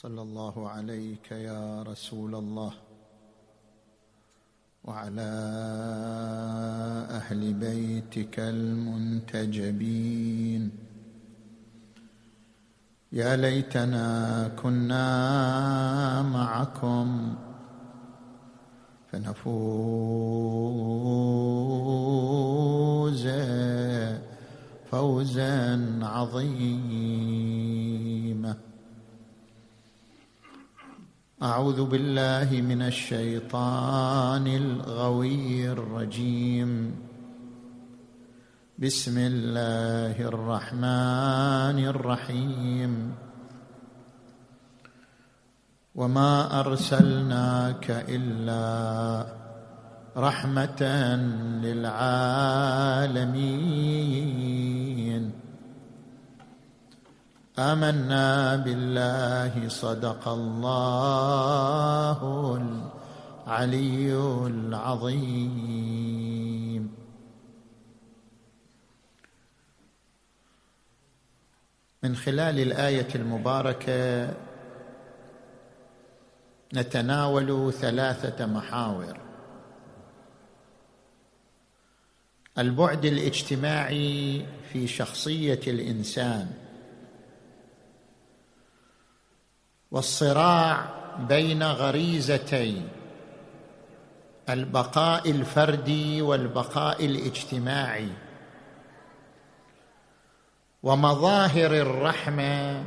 صلى الله عليك يا رسول الله وعلى أهل بيتك المنتجبين. يا ليتنا كنا معكم فنفوز فوزا عظيما. أعوذ بالله من الشيطان الغوي الرجيم. بسم الله الرحمن الرحيم. وما أرسلناك إلا رحمة للعالمين. آمنا بالله صدق الله العلي العظيم. من خلال الآية المباركة نتناول ثلاثة محاور. البعد الاجتماعي في شخصية الإنسان. والصراع بين غريزتي البقاء الفردي والبقاء الاجتماعي. ومظاهر الرحمة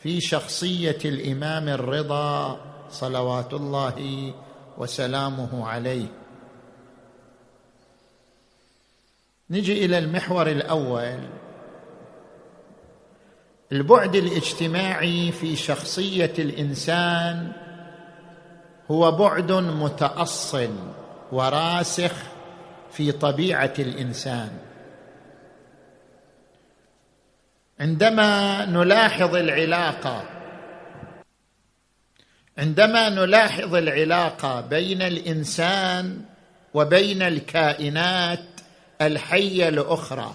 في شخصية الإمام الرضا صلوات الله وسلامه عليه. نجي إلى المحور الأول البعد الاجتماعي في شخصية الإنسان هو بعد متأصل وراسخ في طبيعة الإنسان. عندما نلاحظ العلاقة عندما نلاحظ العلاقة بين الإنسان وبين الكائنات الحية الأخرى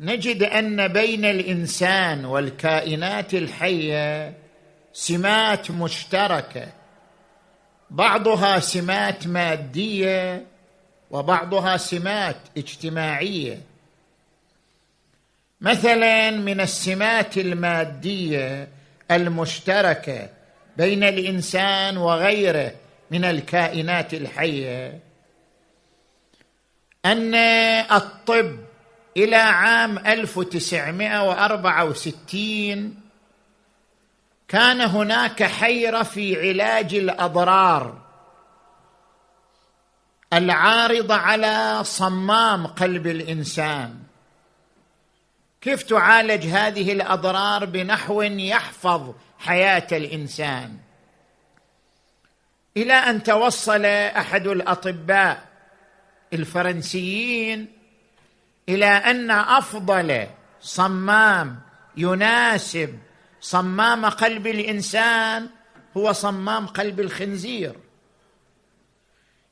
نجد أن بين الإنسان والكائنات الحية سمات مشتركة. بعضها سمات مادية وبعضها سمات اجتماعية. مثلا من السمات المادية المشتركة بين الإنسان وغيره من الكائنات الحية أن الطب إلى عام 1964 كان هناك حيرة في علاج الأضرار. العارضه على صمام قلب الإنسان. كيف تعالج هذه الأضرار بنحو يحفظ حياة الإنسان؟ إلى أن توصل أحد الأطباء الفرنسيين إلى أن أفضل صمام يناسب صمام قلب الإنسان هو صمام قلب الخنزير.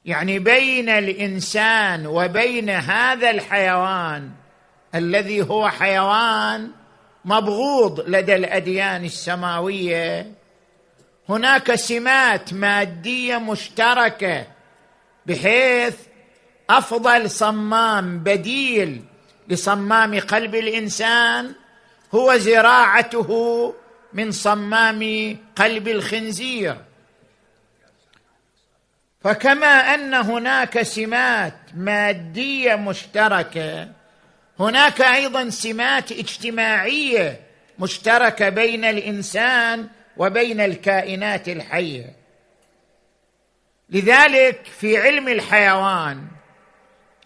يعني بين الإنسان وبين هذا الحيوان الذي هو حيوان مبغوض لدى الأديان السماوية هناك سمات مادية مشتركة بحيث أفضل صمام بديل لصمام قلب الإنسان هو زراعته من صمام قلب الخنزير. فكما أن هناك سمات مادية مشتركة هناك أيضا سمات اجتماعية مشتركة بين الإنسان وبين الكائنات الحية. لذلك في علم الحيوان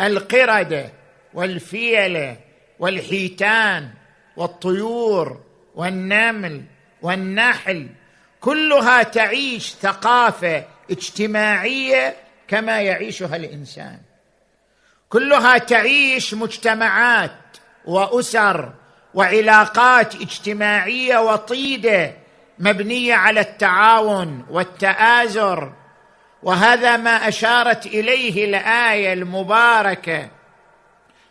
القردة والفيله والحيتان والطيور والنمل والنحل كلها تعيش ثقافة اجتماعية كما يعيشها الإنسان. كلها تعيش مجتمعات وأسر وعلاقات اجتماعية وطيدة مبنية على التعاون والتآزر وهذا ما أشارت إليه الآية المباركة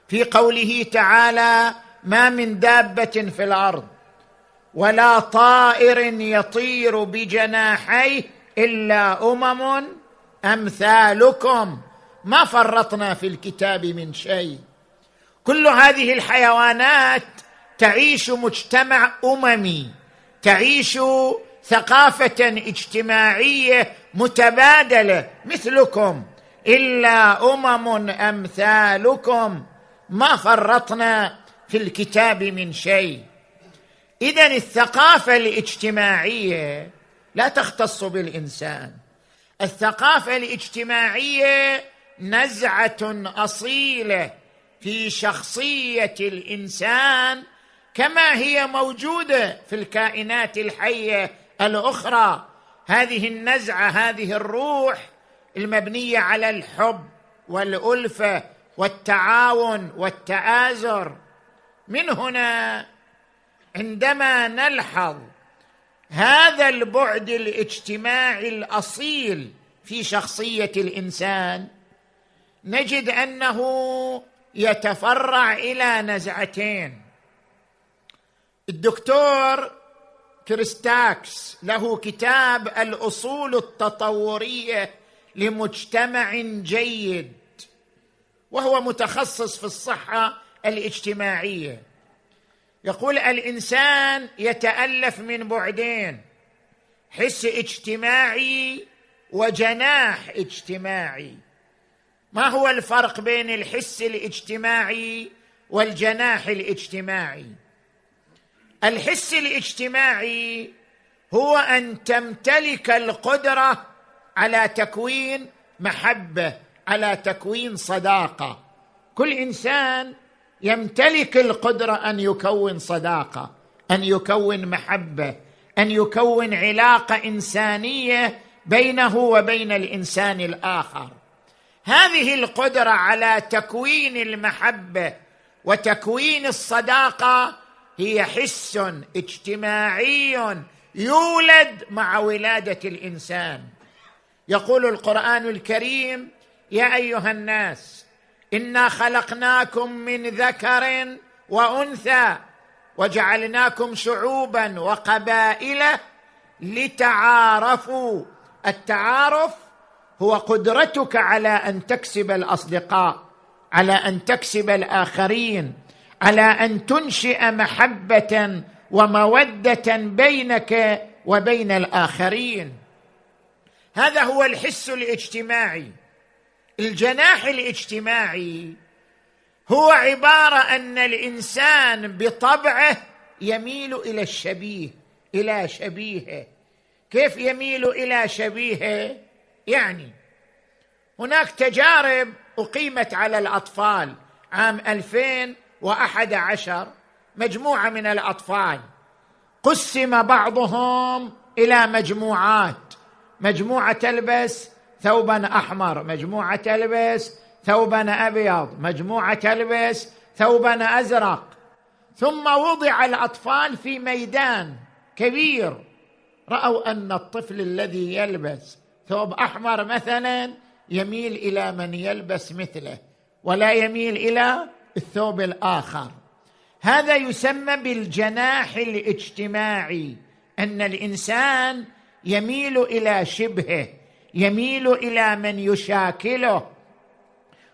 في قوله تعالى ما من دابة في الأرض ولا طائر يطير بجناحيه إلا أمم أمثالكم. ما فرطنا في الكتاب من شيء. كل هذه الحيوانات تعيش مجتمع أممي تعيش ثقافة اجتماعية متبادلة مثلكم. إلا أمم أمثالكم. ما فرطنا في الكتاب من شيء. اذا الثقافة الاجتماعية لا تختص بالإنسان. الثقافة الاجتماعية نزعة أصيلة في شخصية الإنسان كما هي موجودة في الكائنات الحية الأخرى هذه النزعة هذه الروح المبنية على الحب والألفة والتعاون والتآزر. من هنا عندما نلحظ هذا البعد الاجتماعي الأصيل في شخصية الإنسان نجد أنه يتفرع إلى نزعتين. الدكتور كريستاكس له كتاب الأصول التطورية لمجتمع جيد وهو متخصص في الصحة الاجتماعية. يقول الإنسان يتألف من بعدين حس اجتماعي وجناح اجتماعي. ما هو الفرق بين الحس الاجتماعي والجناح الاجتماعي؟ الحس الاجتماعي هو أن تمتلك القدرة على تكوين محبة على تكوين صداقة. كل إنسان يمتلك القدرة أن يكون صداقة أن يكون محبة أن يكون علاقة إنسانية بينه وبين الإنسان الآخر. هذه القدرة على تكوين المحبة وتكوين الصداقة هي حس اجتماعي يولد مع ولادة الإنسان. يقول القرآن الكريم يا أيها الناس إنا خلقناكم من ذكر وأنثى وجعلناكم شعوبا وقبائل لتعارفوا. التعارف هو قدرتك على أن تكسب الأصدقاء على أن تكسب الآخرين. على أن تنشئ محبة ومودة بينك وبين الآخرين. هذا هو الحس الاجتماعي. الجناح الاجتماعي هو عبارة أن الإنسان بطبعه يميل إلى الشبيه إلى شبيهه. كيف يميل إلى شبيهه؟ يعني هناك تجارب أقيمت على الأطفال. عام 2011 مجموعة من الأطفال. قسم بعضهم إلى مجموعات. مجموعة تلبس ثوبا أحمر مجموعة تلبس ثوبا أبيض مجموعة تلبس ثوبا أزرق. ثم وضع الأطفال في ميدان كبير. رأوا أن الطفل الذي يلبس ثوب أحمر مثلا يميل إلى من يلبس مثله ولا يميل إلى الثوب الآخر. هذا يسمى بالجناح الاجتماعي أن الإنسان يميل إلى شبهه يميل إلى من يشاكله.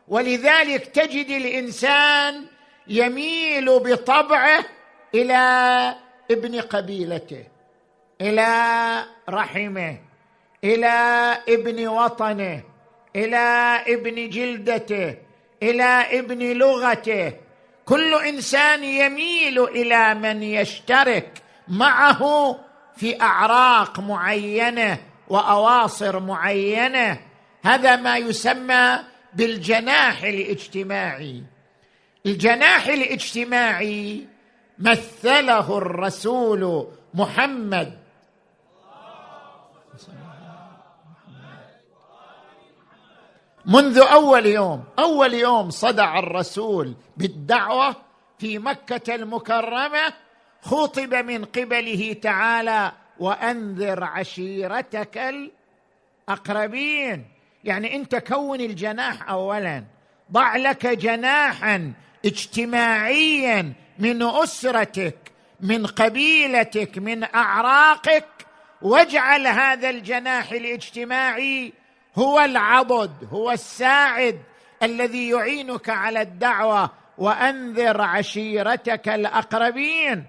ولذلك تجد الإنسان يميل بطبعه إلى ابن قبيلته إلى رحمه إلى ابن وطنه إلى ابن جلدته إلى ابن لغته. كل إنسان يميل إلى من يشترك معه في أعراق معينة وأواصر معينة. هذا ما يسمى بالجناح الاجتماعي. الجناح الاجتماعي مثله الرسول محمد منذ أول يوم أول يوم صدع الرسول بالدعوة في مكة المكرمة خطب من قبله تعالى وأنذر عشيرتك الأقربين. يعني أنت كون الجناح اولا ضع لك جناحا اجتماعيا من أسرتك من قبيلتك من أعراقك واجعل هذا الجناح الاجتماعي هو العضد هو الساعد الذي يعينك على الدعوة وأنذر عشيرتك الأقربين.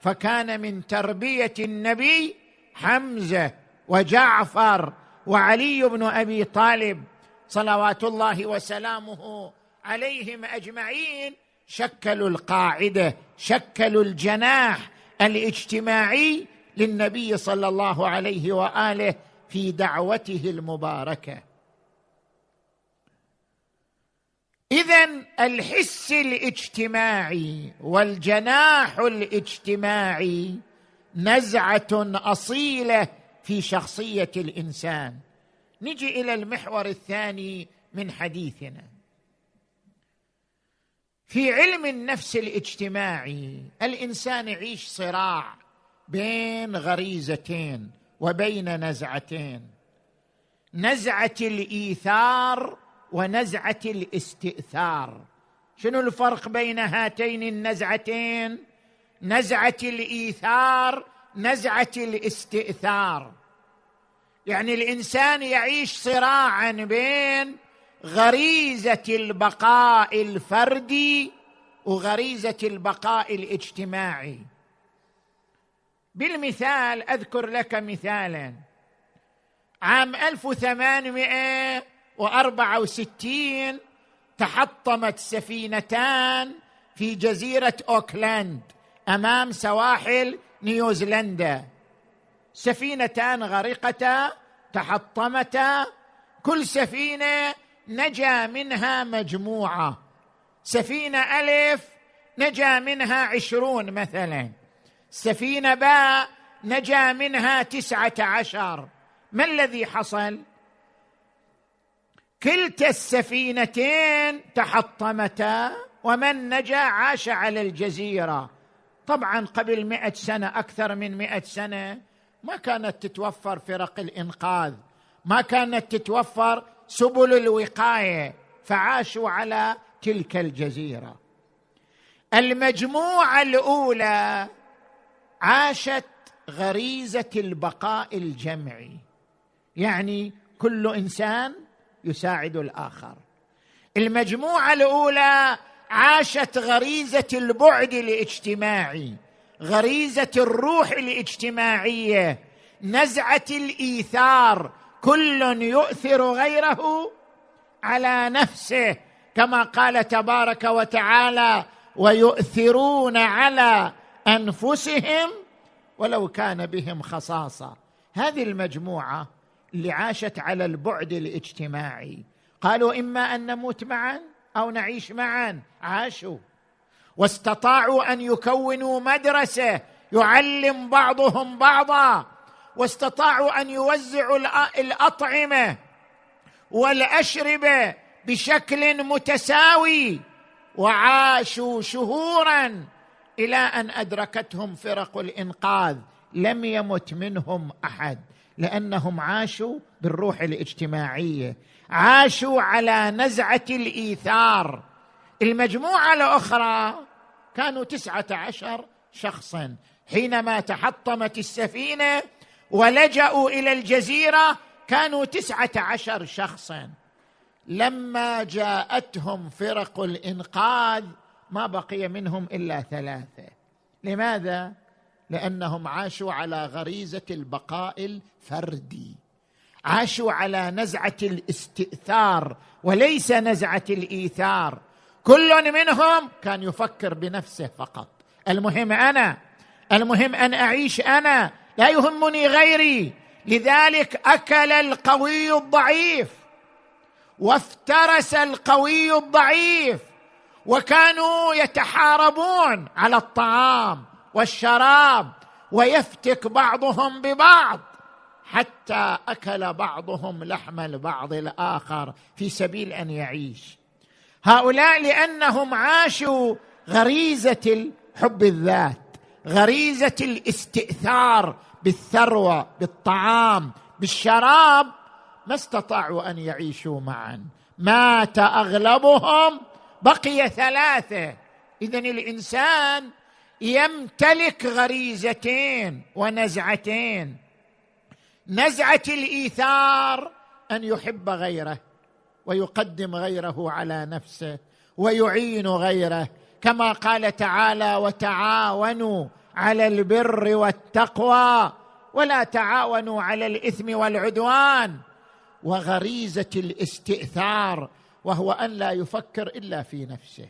فكان من تربية النبي حمزة وجعفر وعلي بن أبي طالب صلوات الله وسلامه عليهم أجمعين. شكلوا القاعدة شكلوا الجناح الاجتماعي للنبي صلى الله عليه وآله في دعوته المباركة. اذا الحس الاجتماعي والجناح الاجتماعي نزعة أصيلة في شخصية الإنسان. نجي إلى المحور الثاني من حديثنا. في علم النفس الاجتماعي الإنسان يعيش صراع بين غريزتين. وبين نزعتين. نزعة الإيثار ونزعة الاستئثار. شنو الفرق بين هاتين النزعتين؟ نزعة الإيثار نزعة الاستئثار. يعني الإنسان يعيش صراعا بين غريزة البقاء الفردي وغريزة البقاء الاجتماعي. بالمثال أذكر لك مثالا. عام 1864 تحطمت سفينتان في جزيرة أوكلاند أمام سواحل نيوزيلندا. سفينتان غرقتا تحطمتا كل سفينة نجا منها مجموعة. سفينة ألف نجا منها عشرون مثلا. سفينة باء نجا منها تسعة عشر. ما الذي حصل؟ كلتا السفينتين تحطمتا ومن نجا عاش على الجزيرة. طبعا قبل مئة سنة أكثر من مئة سنة. ما كانت تتوفر فرق الإنقاذ. ما كانت تتوفر سبل الوقاية. فعاشوا على تلك الجزيرة. المجموعة الأولى عاشت غريزة البقاء الجمعي. يعني كل إنسان يساعد الآخر. المجموعة الأولى عاشت غريزة البعد الاجتماعي غريزة الروح الاجتماعية نزعة الإيثار. كل يؤثر غيره على نفسه كما قال تبارك وتعالى ويؤثرون على أنفسهم ولو كان بهم خصاصة. هذه المجموعة اللي عاشت على البعد الاجتماعي. قالوا إما أن نموت معا أو نعيش معا. عاشوا. واستطاعوا أن يكونوا مدرسة يعلم بعضهم بعضا. واستطاعوا أن يوزعوا الأطعمة والأشربة بشكل متساوي. وعاشوا شهورا. إلى أن أدركتهم فرق الإنقاذ لم يمت منهم أحد لأنهم عاشوا بالروح الاجتماعية. عاشوا على نزعة الإيثار. المجموعة الأخرى كانوا تسعة عشر شخصا. حينما تحطمت السفينة ولجأوا إلى الجزيرة كانوا تسعة عشر شخصا. لما جاءتهم فرق الإنقاذ ما بقي منهم إلا ثلاثة. لماذا؟ لأنهم عاشوا على غريزة البقاء الفردي. عاشوا على نزعة الاستئثار وليس نزعة الإيثار. كل منهم كان يفكر بنفسه فقط. المهم أنا المهم أن أعيش أنا لا يهمني غيري. لذلك أكل القوي الضعيف وافترس القوي الضعيف. وكانوا يتحاربون على الطعام والشراب ويفتك بعضهم ببعض حتى أكل بعضهم لحم البعض الآخر في سبيل أن يعيش. هؤلاء لأنهم عاشوا غريزة حب الذات غريزة الاستئثار بالثروة بالطعام بالشراب. ما استطاعوا أن يعيشوا معا. مات أغلبهم بقي ثلاثة. اذا الإنسان يمتلك غريزتين ونزعتين. نزعة الإيثار أن يحب غيره ويقدم غيره على نفسه ويعين غيره. كما قال تعالى وتعاونوا على البر والتقوى ولا تعاونوا على الإثم والعدوان. وغريزة الاستئثار وهو أن لا يفكر إلا في نفسه.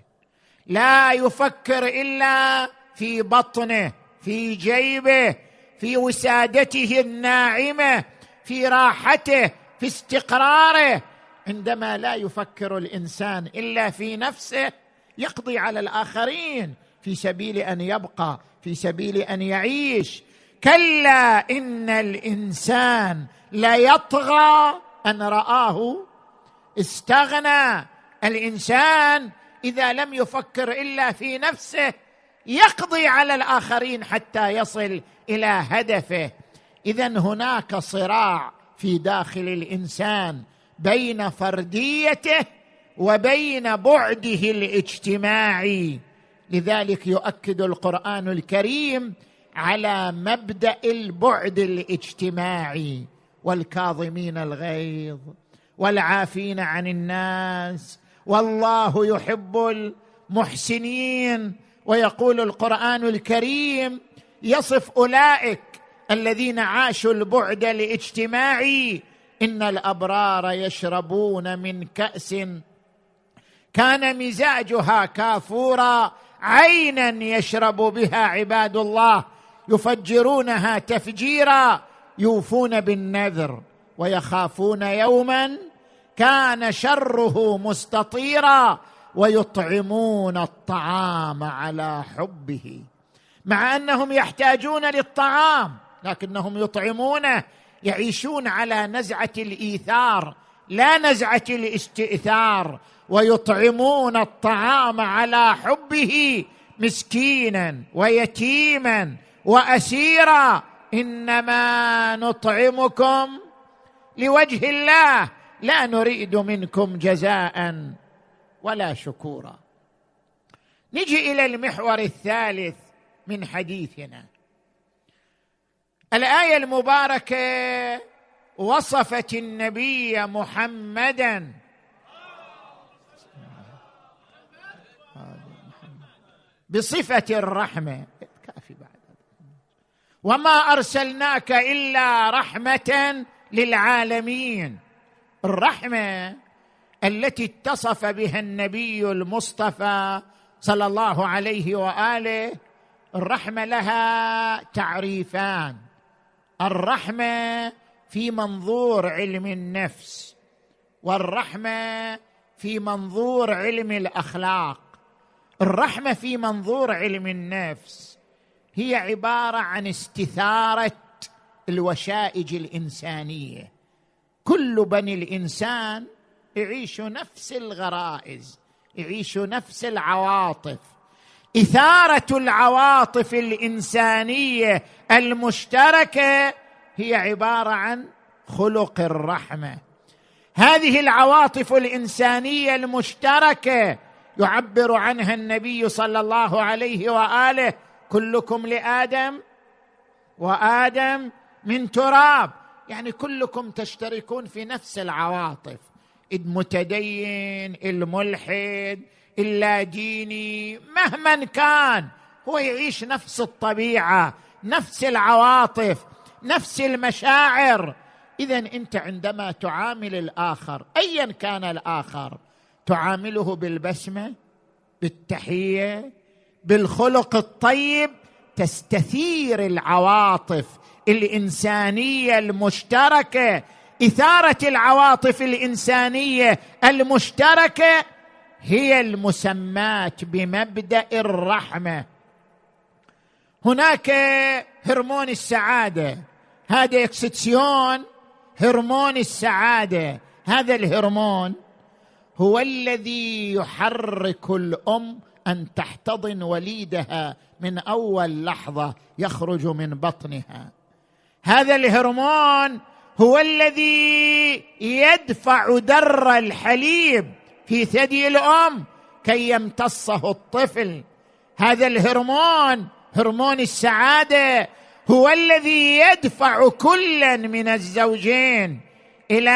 لا يفكر إلا في بطنه في جيبه في وسادته الناعمة في راحته في استقراره. عندما لا يفكر الإنسان إلا في نفسه يقضي على الآخرين. في سبيل أن يبقى في سبيل أن يعيش. كلا إن الإنسان ليطغى أن رآه استغنى الإنسان إذا لم يفكر إلا في نفسه يقضي على الآخرين حتى يصل إلى هدفه. اذا هناك صراع في داخل الإنسان بين فرديته وبين بعده الاجتماعي. لذلك يؤكد القرآن الكريم على مبدأ البعد الاجتماعي والكاظمين الغيظ. والعافين عن الناس. والله يحب المحسنين. ويقول القرآن الكريم يصف أولئك الذين عاشوا البعد الاجتماعي. إن الأبرار يشربون من كأس. كان مزاجها كافورا. عينا يشرب بها عباد الله. يفجرونها تفجيرا. يوفون بالنذر. ويخافون يوما كان شره مستطيرا ويطعمون الطعام على حبه. مع أنهم يحتاجون للطعام لكنهم يطعمونه يعيشون على نزعة الإيثار لا نزعة الاستئثار ويطعمون الطعام على حبه مسكينا ويتيما وأسيرا. إنما نطعمكم لوجه الله لا نريد منكم جزاء ولا شكورا. نجي إلى المحور الثالث من حديثنا. الآية المباركة وصفت النبي محمدا. بصفة الرحمة. بعد. وما أرسلناك إلا رحمة للعالمين. الرحمة التي اتصف بها النبي المصطفى صلى الله عليه وآله الرحمة لها تعريفان. الرحمة في منظور علم النفس والرحمة في منظور علم الأخلاق. الرحمة في منظور علم النفس هي عبارة عن استثارة الوشائج الإنسانية. كل بني الإنسان يعيش نفس الغرائز يعيش نفس العواطف. إثارة العواطف الإنسانية المشتركة هي عبارة عن خلق الرحمة. هذه العواطف الإنسانية المشتركة يعبر عنها النبي صلى الله عليه وآله كلكم لآدم وآدم من تراب. يعني كلكم تشتركون في نفس العواطف المتدين الملحد اللاديني مهما كان هو يعيش نفس الطبيعة نفس العواطف نفس المشاعر. اذا أنت عندما تعامل الآخر ايا كان الآخر تعامله بالبسمة بالتحية بالخلق الطيب تستثير العواطف الإنسانية المشتركة إثارة العواطف الإنسانية المشتركة هي المسماة بمبدأ الرحمة. هناك هرمون السعادة هذا إكسيتسيون هرمون السعادة. هذا الهرمون هو الذي يحرك الأم أن تحتضن وليدها من أول لحظة يخرج من بطنها. هذا الهرمون هو الذي يدفع در الحليب في ثدي الأم كي يمتصه الطفل. هذا الهرمون هرمون السعادة هو الذي يدفع كلا من الزوجين إلى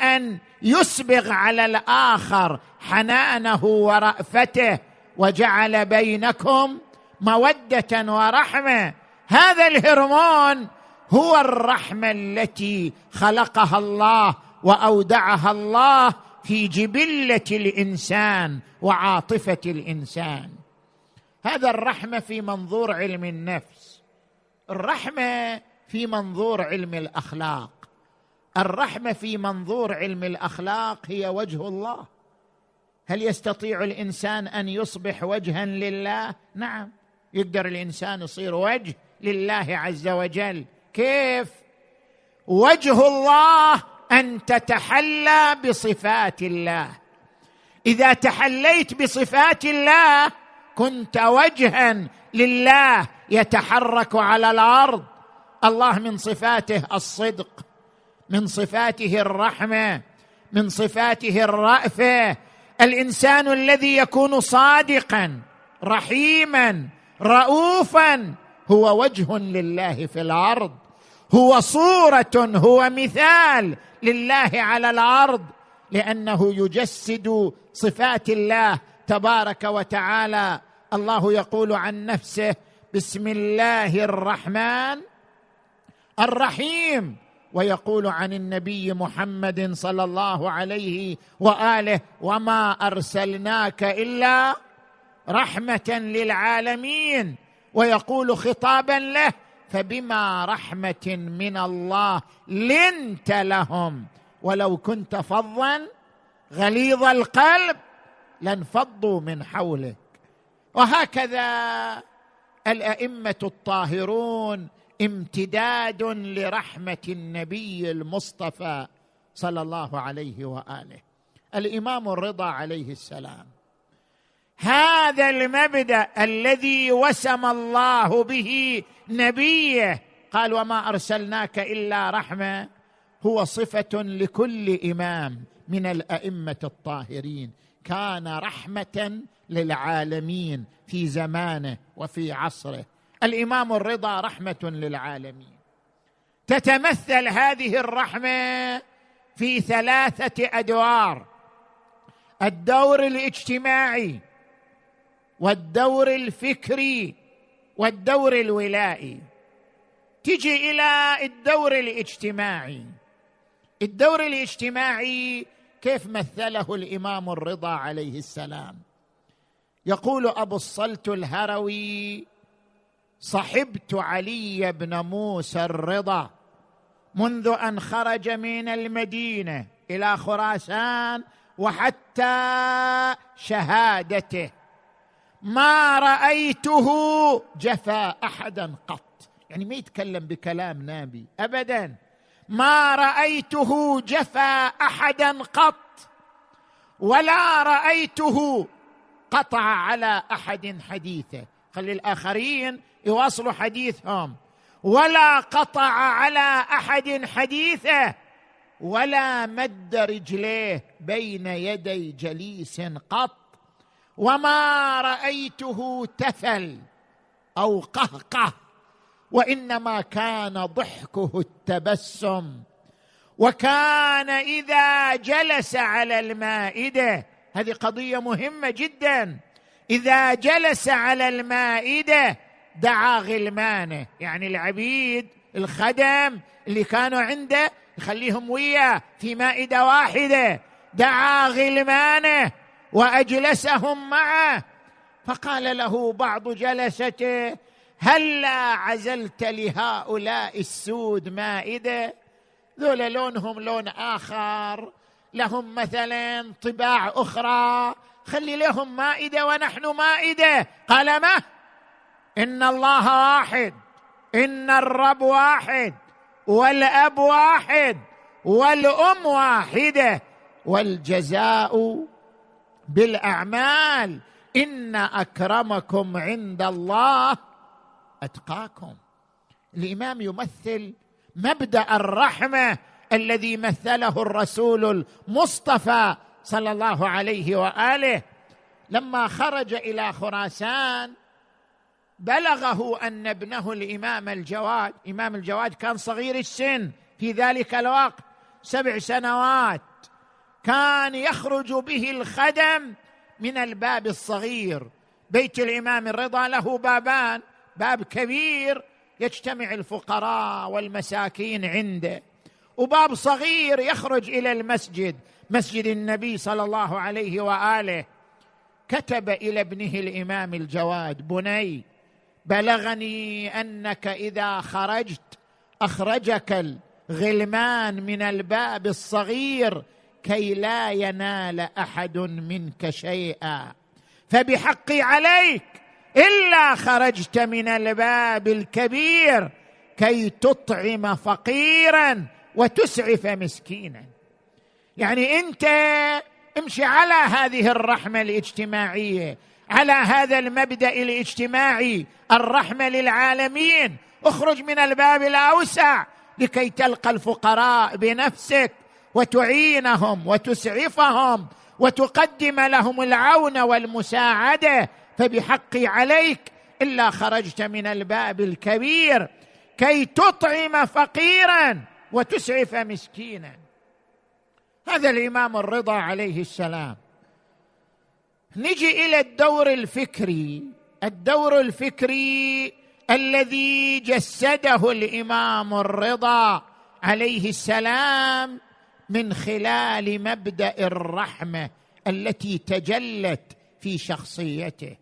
أن يسبغ على الآخر حنانه ورأفته وجعل بينكم مودة ورحمة. هذا الهرمون هو الرحمة التي خلقها الله وأودعها الله في جبلة الإنسان وعاطفة الإنسان. هذا الرحمة في منظور علم النفس. الرحمة في منظور علم الأخلاق. الرحمة في منظور علم الأخلاق هي وجه الله. هل يستطيع الإنسان أن يصبح وجها لله؟ نعم يقدر الإنسان يصير وجه لله عز وجل. كيف وجه الله أن تتحلى بصفات الله. إذا تحليت بصفات الله كنت وجها لله يتحرك على الأرض. الله من صفاته الصدق من صفاته الرحمة من صفاته الرأفة. الإنسان الذي يكون صادقا رحيما رؤوفا هو وجه لله في الأرض. هو صورة هو مثال لله على الأرض. لأنه يجسد صفات الله تبارك وتعالى. الله يقول عن نفسه بسم الله الرحمن الرحيم. ويقول عن النبي محمد صلى الله عليه وآله وما أرسلناك إلا رحمة للعالمين. ويقول خطابا له فبما رحمة من الله لنت لهم. ولو كنت فظا غليظ القلب لانفضوا من حولك. وهكذا الأئمة الطاهرون امتداد لرحمة النبي المصطفى صلى الله عليه وآله. الإمام الرضا عليه السلام. هذا المبدأ الذي وسم الله به نبيه. قال وما أرسلناك إلا رحمة. هو صفة لكل إمام من الأئمة الطاهرين. كان رحمة للعالمين في زمانه وفي عصره. الإمام الرضا رحمة للعالمين. تتمثل هذه الرحمة في ثلاثة أدوار. الدور الاجتماعي والدور الفكري والدور الولائي. تجي إلى الدور الاجتماعي. الدور الاجتماعي كيف مثله الإمام الرضا عليه السلام. يقول أبو الصلت الهروي صحبت علي بن موسى الرضا منذ أن خرج من المدينة إلى خراسان وحتى شهادته. ما رأيته جفا أحدا قط. يعني ما يتكلم بكلام نابي ابدا. ما رأيته جفا أحدا قط. ولا رأيته قطع على أحد حديثه. خلي الآخرين يواصلوا حديثهم. ولا قطع على أحد حديثه. ولا مد رجليه بين يدي جليس قط. وما رأيته تفل أو قهقه وإنما كان ضحكه التبسم. وكان إذا جلس على المائدة هذه قضية مهمة جدا. إذا جلس على المائدة دعا غلمانه يعني العبيد الخدم اللي كانوا عنده يخليهم وياه في مائدة واحدة. دعا غلمانه وأجلسهم معه. فقال له بعض جلسته هلا عزلت لهؤلاء السود مائدة؟ ذولا لونهم لون آخر. لهم مثلا طباع أخرى. خلي لهم مائدة ونحن مائدة. قال ما؟ إن الله واحد. إن الرب واحد. والأب واحد. والأم واحدة. والجزاء بالأعمال. إن أكرمكم عند الله أتقاكم. الإمام يمثل مبدأ الرحمة الذي مثله الرسول المصطفى صلى الله عليه وآله. لما خرج إلى خراسان بلغه أن ابنه الإمام الجواد إمام الجواد كان صغير السن في ذلك الوقت سبع سنوات. كان يخرج به الخدم من الباب الصغير. بيت الإمام الرضا له بابان باب كبير يجتمع الفقراء والمساكين عنده. وباب صغير يخرج إلى المسجد مسجد النبي صلى الله عليه وآله. كتب إلى ابنه الإمام الجواد بني بلغني أنك إذا خرجت أخرجك الغلمان من الباب الصغير كي لا ينال أحد منك شيئا. فبحقي عليك إلا خرجت من الباب الكبير كي تطعم فقيرا وتسعف مسكينا. يعني أنت امشي على هذه الرحمة الاجتماعية على هذا المبدأ الاجتماعي الرحمة للعالمين. اخرج من الباب الأوسع لكي تلقى الفقراء بنفسك. وتعينهم وتسعفهم وتقدم لهم العون والمساعدة فبحقي عليك إلا خرجت من الباب الكبير كي تطعم فقيرا وتسعف مسكينا. هذا الإمام الرضا عليه السلام. نجي إلى الدور الفكري. الدور الفكري الذي جسده الإمام الرضا عليه السلام من خلال مبدأ الرحمة التي تجلت في شخصيته.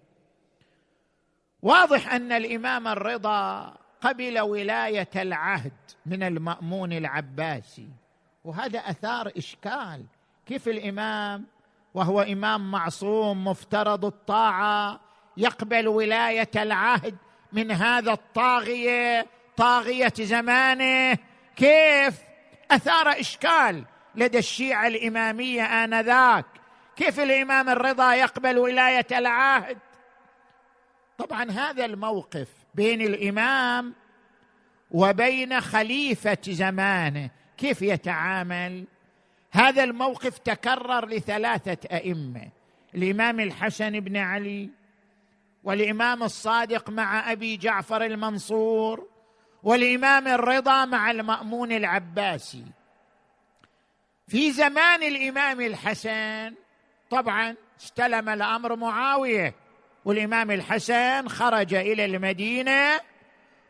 واضح أن الإمام الرضا قبل ولاية العهد من المأمون العباسي وهذا أثار إشكال. كيف الإمام وهو إمام معصوم مفترض الطاعة يقبل ولاية العهد من هذا الطاغية طاغية زمانه؟ كيف؟ أثار إشكال. لدى الشيعة الإمامية آنذاك. كيف الإمام الرضا يقبل ولاية العهد؟ طبعا هذا الموقف بين الإمام وبين خليفة زمانه. كيف يتعامل؟ هذا الموقف تكرر لثلاثة أئمة الإمام الحسن بن علي والإمام الصادق مع أبي جعفر المنصور والإمام الرضا مع المأمون العباسي. في زمان الإمام الحسن طبعا استلم الأمر معاوية والإمام الحسن خرج إلى المدينة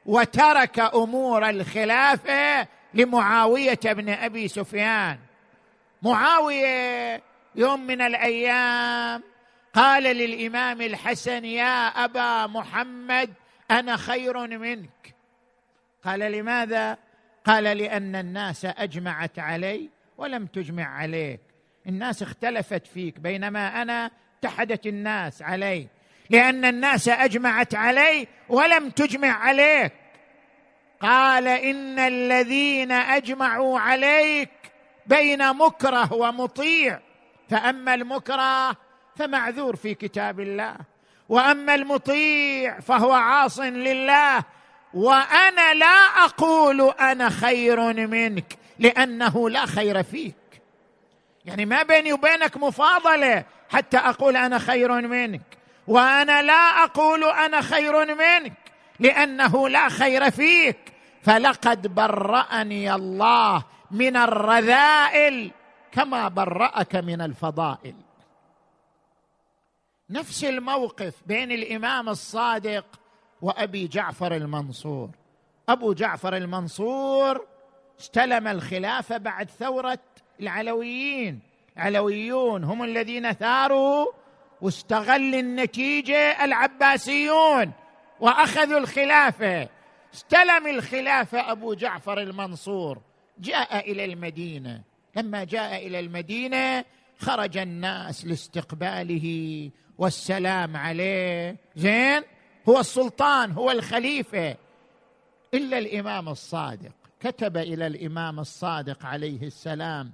وترك أمور الخلافة لمعاوية بن أبي سفيان. معاوية يوم من الأيام قال للإمام الحسن يا أبا محمد أنا خير منك. قال لماذا؟ قال لأن الناس أجمعت علي ولم تجمع عليك. الناس اختلفت فيك بينما أنا اتحدت الناس علي لأن الناس أجمعت علي ولم تجمع عليك. قال إن الذين أجمعوا عليك بين مكره ومطيع فأما المكره فمعذور في كتاب الله وأما المطيع فهو عاص لله وأنا لا أقول أنا خير منك. لأنه لا خير فيك. يعني ما بيني وبينك مفاضلة. حتى أقول أنا خير منك. وأنا لا أقول أنا خير منك. لأنه لا خير فيك. فلقد برأني الله من الرذائل كما برأك من الفضائل. نفس الموقف بين الإمام الصادق وأبي جعفر المنصور. أبو جعفر المنصور استلم الخلافه بعد ثورة العلويين. العلويون هم الذين ثاروا واستغل النتيجة العباسيون وأخذوا الخلافه استلم الخلافه أبو جعفر المنصور. جاء إلى المدينة. لما جاء إلى المدينة خرج الناس لاستقباله والسلام عليه. زين هو السلطان هو الخليفة. إلا الإمام الصادق. كتب إلى الإمام الصادق عليه السلام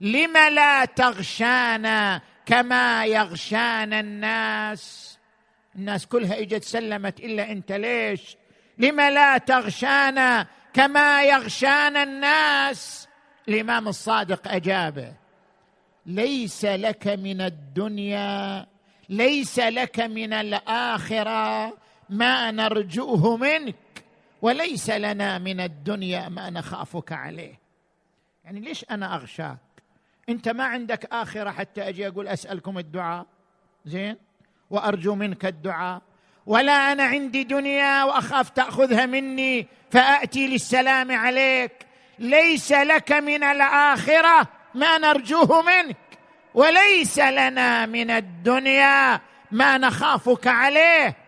لم لا تغشانا كما يغشانا الناس؟ الناس كلها إجت سلمت إلا أنت ليش؟ لم لا تغشانا كما يغشانا الناس؟ الإمام الصادق اجابه ليس لك من الدنيا ليس لك من الآخرة ما نرجوه منك. وليس لنا من الدنيا ما نخافك عليه. يعني ليش أنا أغشاك؟ أنت ما عندك آخرة حتى أجي أقول أسألكم الدعاء. زين؟ وأرجو منك الدعاء. ولا أنا عندي دنيا وأخاف تأخذها مني فاتي للسلام عليك. ليس لك من الآخرة ما نرجوه منك. وليس لنا من الدنيا ما نخافك عليه.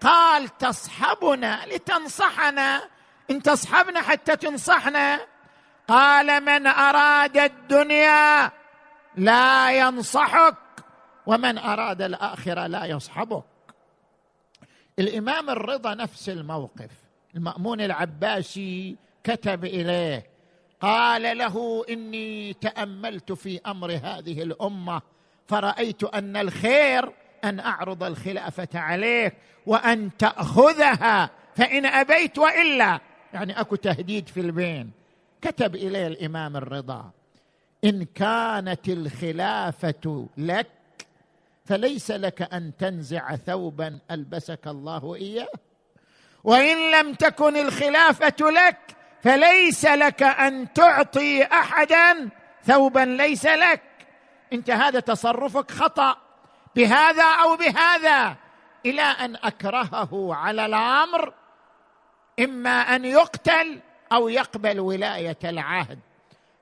قال تصحبنا لتنصحنا إن تصحبنا حتى تنصحنا. قال من أراد الدنيا لا ينصحك ومن أراد الآخرة لا يصحبك. الإمام الرضا نفس الموقف. المأمون العباسي كتب إليه قال له إني تأملت في أمر هذه الأمة فرأيت أن الخير أن أعرض الخلافة عليك وأن تأخذها فإن أبيت وإلا. يعني أكو تهديد في البين. كتب إليه الإمام الرضا إن كانت الخلافة لك فليس لك أن تنزع ثوبا ألبسك الله إياه. وإن لم تكن الخلافة لك فليس لك أن تعطي احدا ثوبا ليس لك. أنت هذا تصرفك خطأ. بهذا أو بهذا إلى أن أكرهه على الأمر إما أن يقتل أو يقبل ولاية العهد.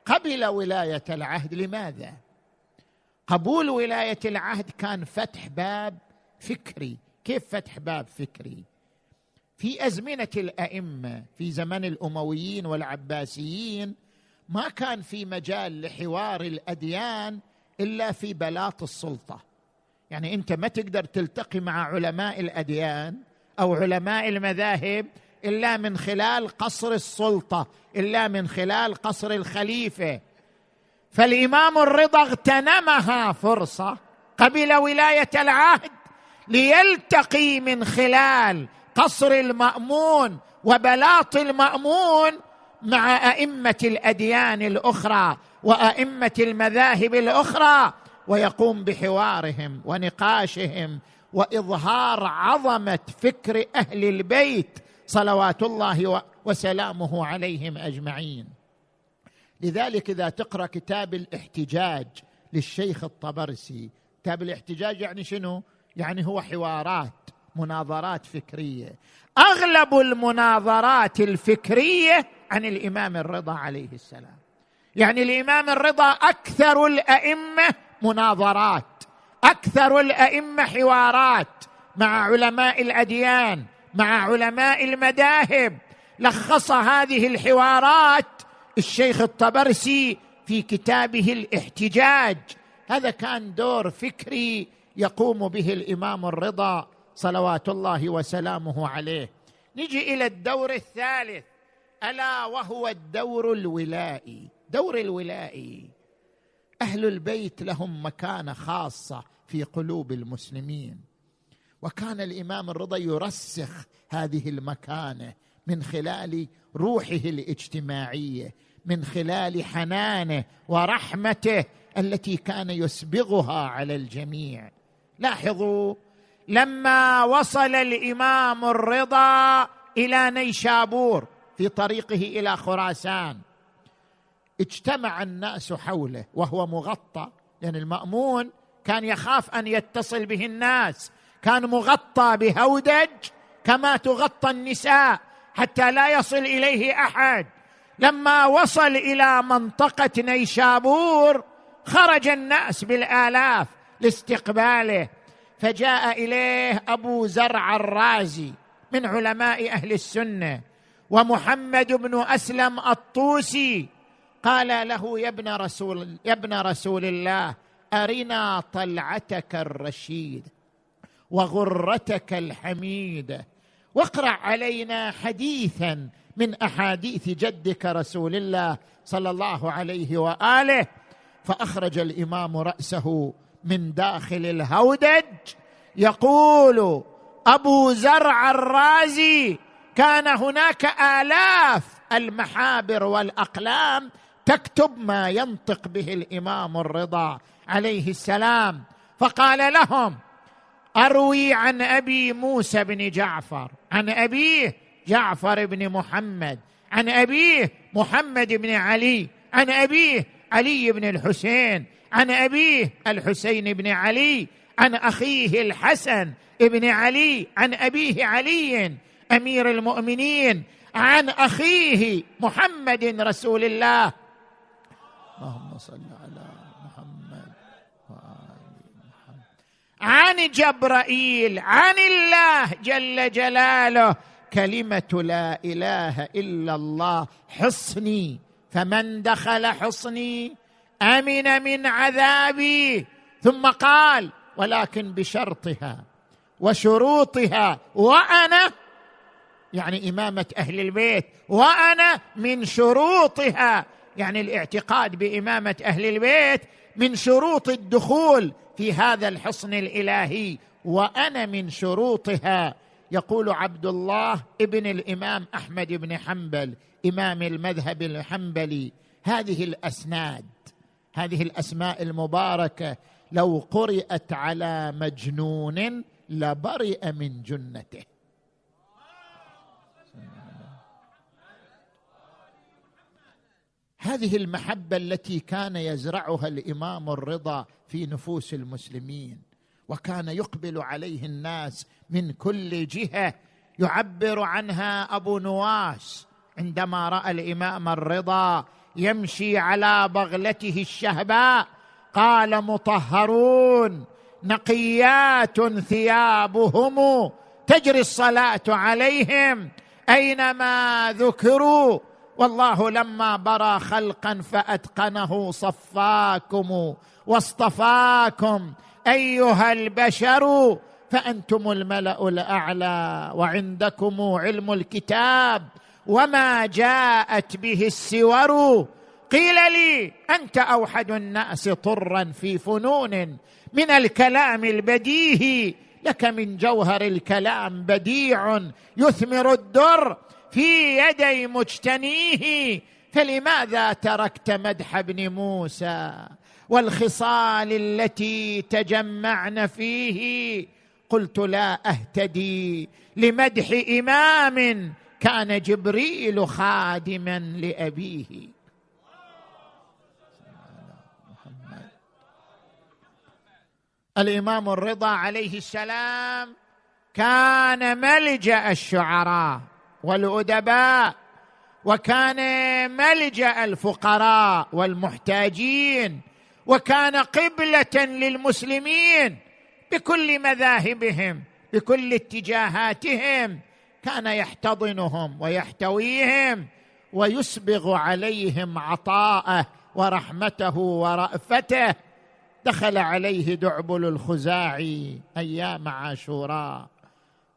قبل ولاية العهد لماذا؟ قبول ولاية العهد كان فتح باب فكري. كيف فتح باب فكري؟ في أزمنة الأئمة في زمن الأمويين والعباسيين ما كان في مجال لحوار الأديان إلا في بلاط السلطة. يعني انت ما تقدر تلتقي مع علماء الأديان أو علماء المذاهب إلا من خلال قصر السلطة إلا من خلال قصر الخليفة. فالإمام الرضا اغتنمها فرصة قبل ولاية العهد ليلتقي من خلال قصر المأمون وبلاط المأمون مع أئمة الأديان الأخرى وأئمة المذاهب الأخرى. ويقوم بحوارهم ونقاشهم وإظهار عظمة فكر أهل البيت صلوات الله وسلامه عليهم أجمعين. لذلك إذا تقرأ كتاب الاحتجاج للشيخ الطبرسي كتاب الاحتجاج يعني شنو؟ يعني هو حوارات مناظرات فكرية. أغلب المناظرات الفكرية عن الإمام الرضا عليه السلام. يعني الإمام الرضا أكثر الأئمة مناظرات أكثر الأئمة حوارات مع علماء الأديان مع علماء المذاهب. لخص هذه الحوارات الشيخ الطبرسي في كتابه الإحتجاج. هذا كان دور فكري يقوم به الإمام الرضا صلوات الله وسلامه عليه. نجي إلى الدور الثالث ألا وهو الدور الولائي. دور الولائي. أهل البيت لهم مكانة خاصة في قلوب المسلمين. وكان الإمام الرضا يرسخ هذه المكانة من خلال روحه الاجتماعية من خلال حنانه ورحمته التي كان يسبغها على الجميع. لاحظوا لما وصل الإمام الرضا إلى نيشابور في طريقه إلى خراسان اجتمع الناس حوله وهو مغطى. لأن المأمون كان يخاف أن يتصل به الناس كان مغطى بهودج كما تغطى النساء حتى لا يصل إليه أحد. لما وصل إلى منطقة نيشابور خرج الناس بالآلاف لاستقباله. فجاء إليه أبو زرع الرازي من علماء أهل السنة ومحمد بن أسلم الطوسي. قال له يا ابن رسول يا ابن رسول الله أرنا طلعتك الرشيد وغرتك الحميده واقرأ علينا حديثا من أحاديث جدك رسول الله صلى الله عليه وآله. فأخرج الإمام رأسه من داخل الهودج يقول أبو زرع الرازي كان هناك آلاف المحابر والأقلام تكتب ما ينطق به الإمام الرضا عليه السلام. فقال لهم أروي عن أبي موسى بن جعفر عن أبيه جعفر بن محمد عن أبيه محمد بن علي عن أبيه علي بن الحسين عن أبيه الحسين بن علي عن أخيه الحسن بن علي عن أبيه علي أمير المؤمنين عن أخيه محمد رسول الله. اللهم صل على محمد وآل محمد. عن جبرائيل عن الله جل جلاله كلمة لا إله إلا الله حصني. فمن دخل حصني أمن من عذابي. ثم قال ولكن بشرطها وشروطها وأنا يعني إمامة أهل البيت وأنا من شروطها. يعني الاعتقاد بإمامة أهل البيت من شروط الدخول في هذا الحصن الإلهي وأنا من شروطها يقول عبد الله ابن الإمام أحمد بن حنبل إمام المذهب الحنبلي. هذه الأسناد هذه الأسماء المباركة لو قرات على مجنون لبرئ من جنته. هذه المحبة التي كان يزرعها الإمام الرضا في نفوس المسلمين وكان يقبل عليه الناس من كل جهة يعبر عنها أبو نواس عندما رأى الإمام الرضا يمشي على بغلته الشهباء قال مطهرون نقيات ثيابهم تجري الصلاة عليهم أينما ذكروا والله لما برى خلقا فأتقنه صفاكم واصطفاكم أيها البشر فأنتم الملأ الأعلى وعندكم علم الكتاب وما جاءت به السور. قيل لي أنت أوحد الناس طرا في فنون من الكلام البديهي لك من جوهر الكلام بديع يثمر الدر. في يدي مجتنيه فلماذا تركت مدح ابن موسى والخصال التي تجمعن فيه؟ قلت لا أهتدي لمدح إمام كان جبريل خادما لأبيه. الإمام الرضا عليه السلام كان ملجأ الشعراء. والأدباء وكان ملجأ الفقراء والمحتاجين وكان قبلة للمسلمين بكل مذاهبهم بكل اتجاهاتهم. كان يحتضنهم ويحتويهم ويسبغ عليهم عطاءه ورحمته ورأفته. دخل عليه دعبل الخزاعي أيام عاشوراء.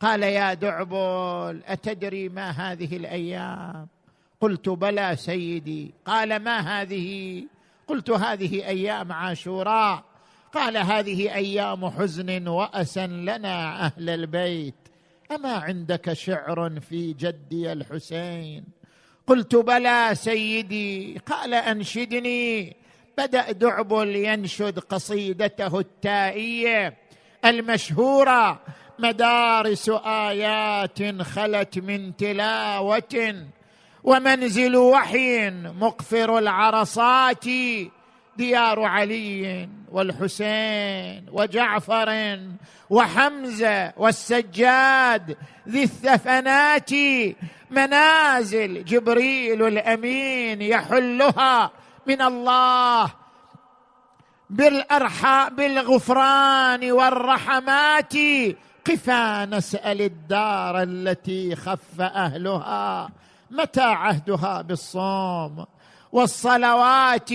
قال يا دعبل أتدري ما هذه الأيام? قلت بلى سيدي. قال ما هذه? قلت هذه أيام عاشوراء. قال هذه أيام حزن واسى لنا أهل البيت. أما عندك شعر في جدي الحسين? قلت بلى سيدي. قال أنشدني. بدأ دعبل ينشد قصيدته التائية المشهورة مدارس آيات خلت من تلاوة ومنزل وحي مقفر العرصات ديار علي والحسين وجعفر وحمزة والسجاد ذي الثفنات منازل جبريل الأمين يحلها من الله بالارحاء بالغفران والرحمات قفا نسأل الدار التي خف أهلها؟ متى عهدها بالصوم؟ والصلوات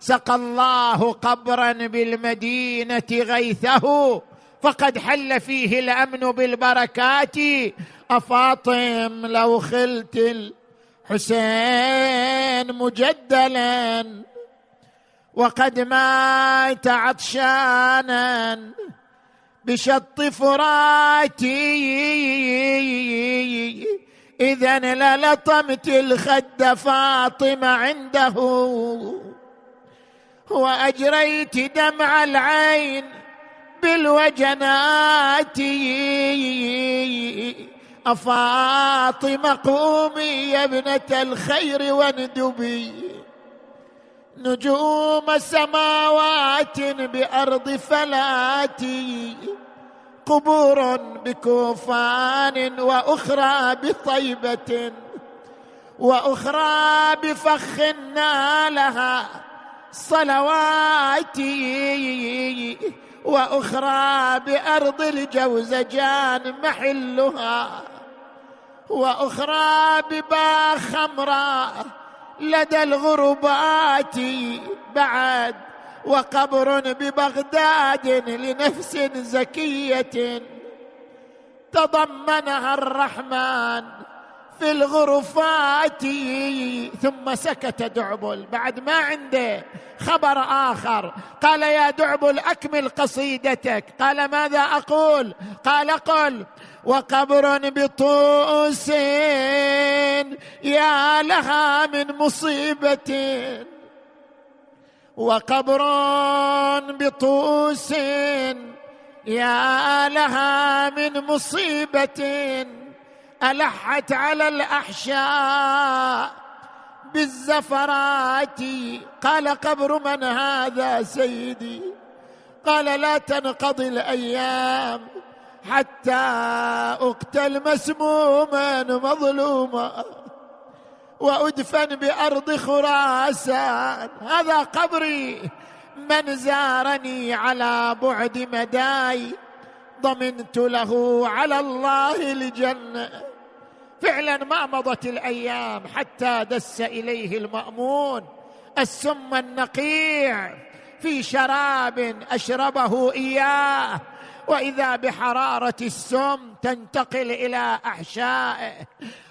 سقى الله قبرا بالمدينة غيثه فقد حل فيه الأمن بالبركات. أفاطم لو خلت الحسين مجدلا وقد مات عطشانا. بشط فراتي. إذا للطمت الخد فاطمة عنده. وأجريت دمع العين بالوجنات. أفاطمة قومي يا ابنة الخير واندبي. نجوم سماوات بأرض فلاتي قبور بكوفان وأخرى بطيبة وأخرى بفخ نالها صلواتي وأخرى بأرض الجوزجان محلها وأخرى ببا خمراء لدى الغربات بعد وقبر ببغداد لنفس زكية. تضمنها الرحمن في الغرفات ثم سكت دعبل. بعد ما عنده خبر آخر قال يا دعبل أكمل قصيدتك. قال ماذا أقول؟ قال قل وقبر بطوس يا لها من مصيبة. وقبر بطوس يا لها من مصيبة. ألحت على الأحشاء بالزفرات. قال قبر من هذا سيدي؟ قال لا تنقضي الأيام. حتى أقتل مسموما مظلوما وأدفن بأرض خراسان. هذا قبري من زارني على بعد مداي. ضمنت له على الله الجنة. فعلا ما مضت الأيام حتى دس إليه المأمون. السم النقيع في شراب أشربه إياه. وإذا بحرارة السم تنتقل إلى احشائه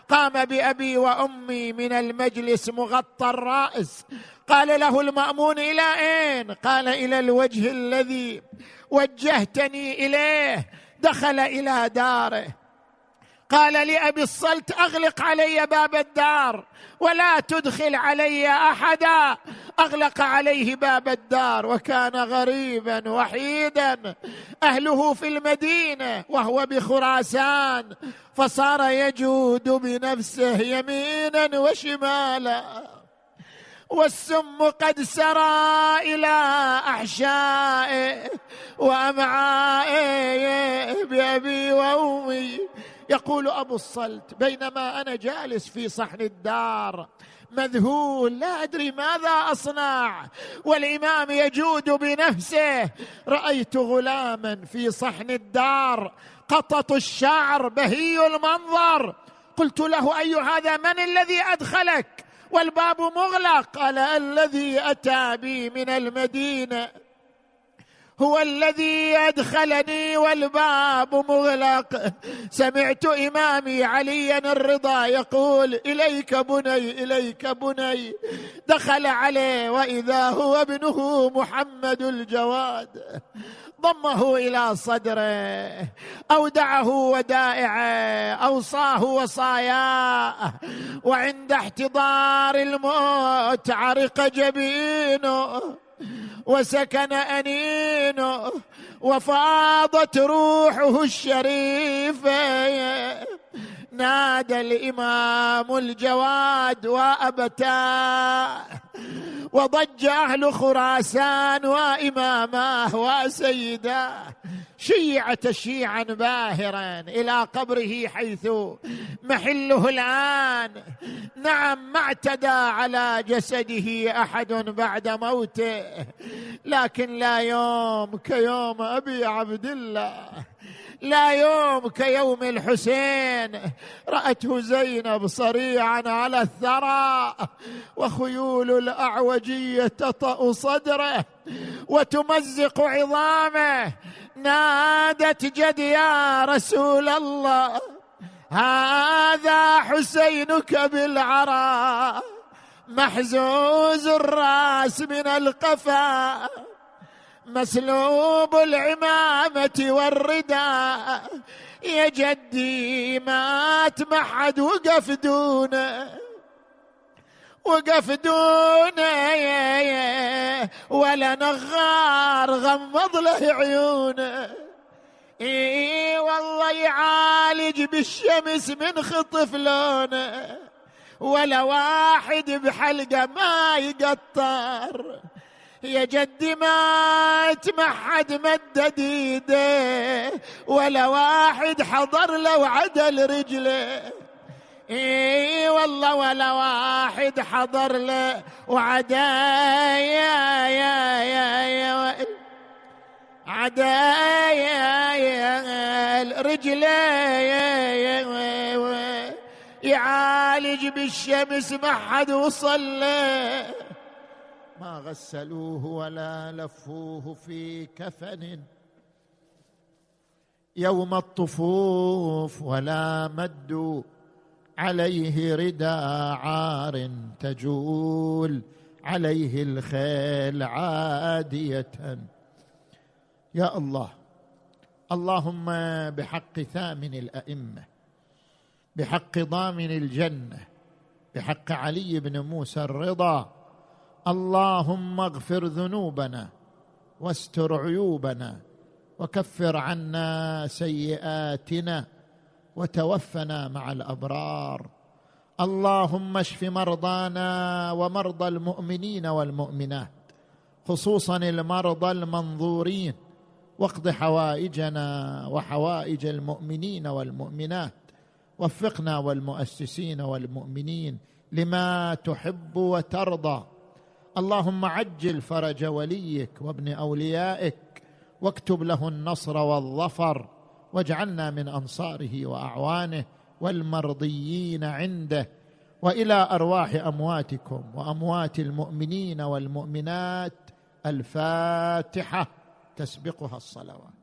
قام بأبي وأمي من المجلس مغطى الرأس. قال له المأمون إلى أين؟ قال إلى الوجه الذي وجهتني إليه. دخل إلى داره. قال لأبي الصلت أغلق علي باب الدار ولا تدخل علي أحدا. أغلق عليه باب الدار وكان غريبا وحيدا. أهله في المدينة وهو بخراسان. فصار يجود بنفسه يمينا وشمالا. والسم قد سرى إلى أحشائه وأمعائه بأبي وأمي. يقول أبو الصلت بينما أنا جالس في صحن الدار مذهول لا أدري ماذا أصنع والإمام يجود بنفسه. رأيت غلاما في صحن الدار قطط الشعر بهي المنظر. قلت له أي هذا؟ من الذي أدخلك؟ والباب مغلق. قال الذي أتى بي من المدينة. هو الذي أدخلني والباب مغلق. سمعت إمامي عليا الرضا يقول إليك بني إليك بني. دخل عليه وإذا هو ابنه محمد الجواد. ضمه إلى صدره. أودعه ودائعه. أوصاه وصاياه. وعند احتضار الموت عرق جبينه. وسكن أنينه وفاضت روحه الشريفة. نادى الإمام الجواد وابتاه وضج أهل خراسان وإماماه وسيداه شيع تشييعا باهرا إلى قبره حيث محله الآن. نعم ما اعتدى على جسده أحد بعد موته لكن لا يوم كيوم أبي عبد الله. لا يوم كيوم الحسين. رأته زينب صريعا على الثرى وخيول الاعوجيه تطا صدره وتمزق عظامه. نادت جد يا رسول الله هذا حسينك بالعرى محزوز الراس من القفا. مسلوب العمامة والرداء. يا جدي ما حد وقف دونه وقف دونه ولا نغار غمض له عيونه إي والله يعالج بالشمس من خطف لونه ولا واحد بحلقة ما يقطر. يا جدي ما حد مدد ايده ولا واحد حضر له وعدل رجله اي والله ولا واحد حضر له وعدا يا يا يا يا عدا يا يا رجله يعالج بالشمس ما حد وصل له ما غسلوه ولا لفوه في كفن. يوم الطفوف ولا مدوا عليه ردى عار تجول عليه الخيل عادية. يا الله اللهم بحق ثامن الأئمة بحق ضامن الجنة بحق علي بن موسى الرضا اللهم اغفر ذنوبنا واستر عيوبنا وكفر عنا سيئاتنا وتوفنا مع الأبرار. اللهم اشف مرضانا ومرضى المؤمنين والمؤمنات خصوصا المرضى المنظورين واقض حوائجنا وحوائج المؤمنين والمؤمنات وفقنا والمؤسسين والمؤمنين لما تحب وترضى. اللهم عجل فرج وليك وابن أوليائك واكتب له النصر والظفر واجعلنا من أنصاره وأعوانه والمرضيين عنده وإلى أرواح أمواتكم وأموات المؤمنين والمؤمنات الفاتحة تسبقها الصلوات.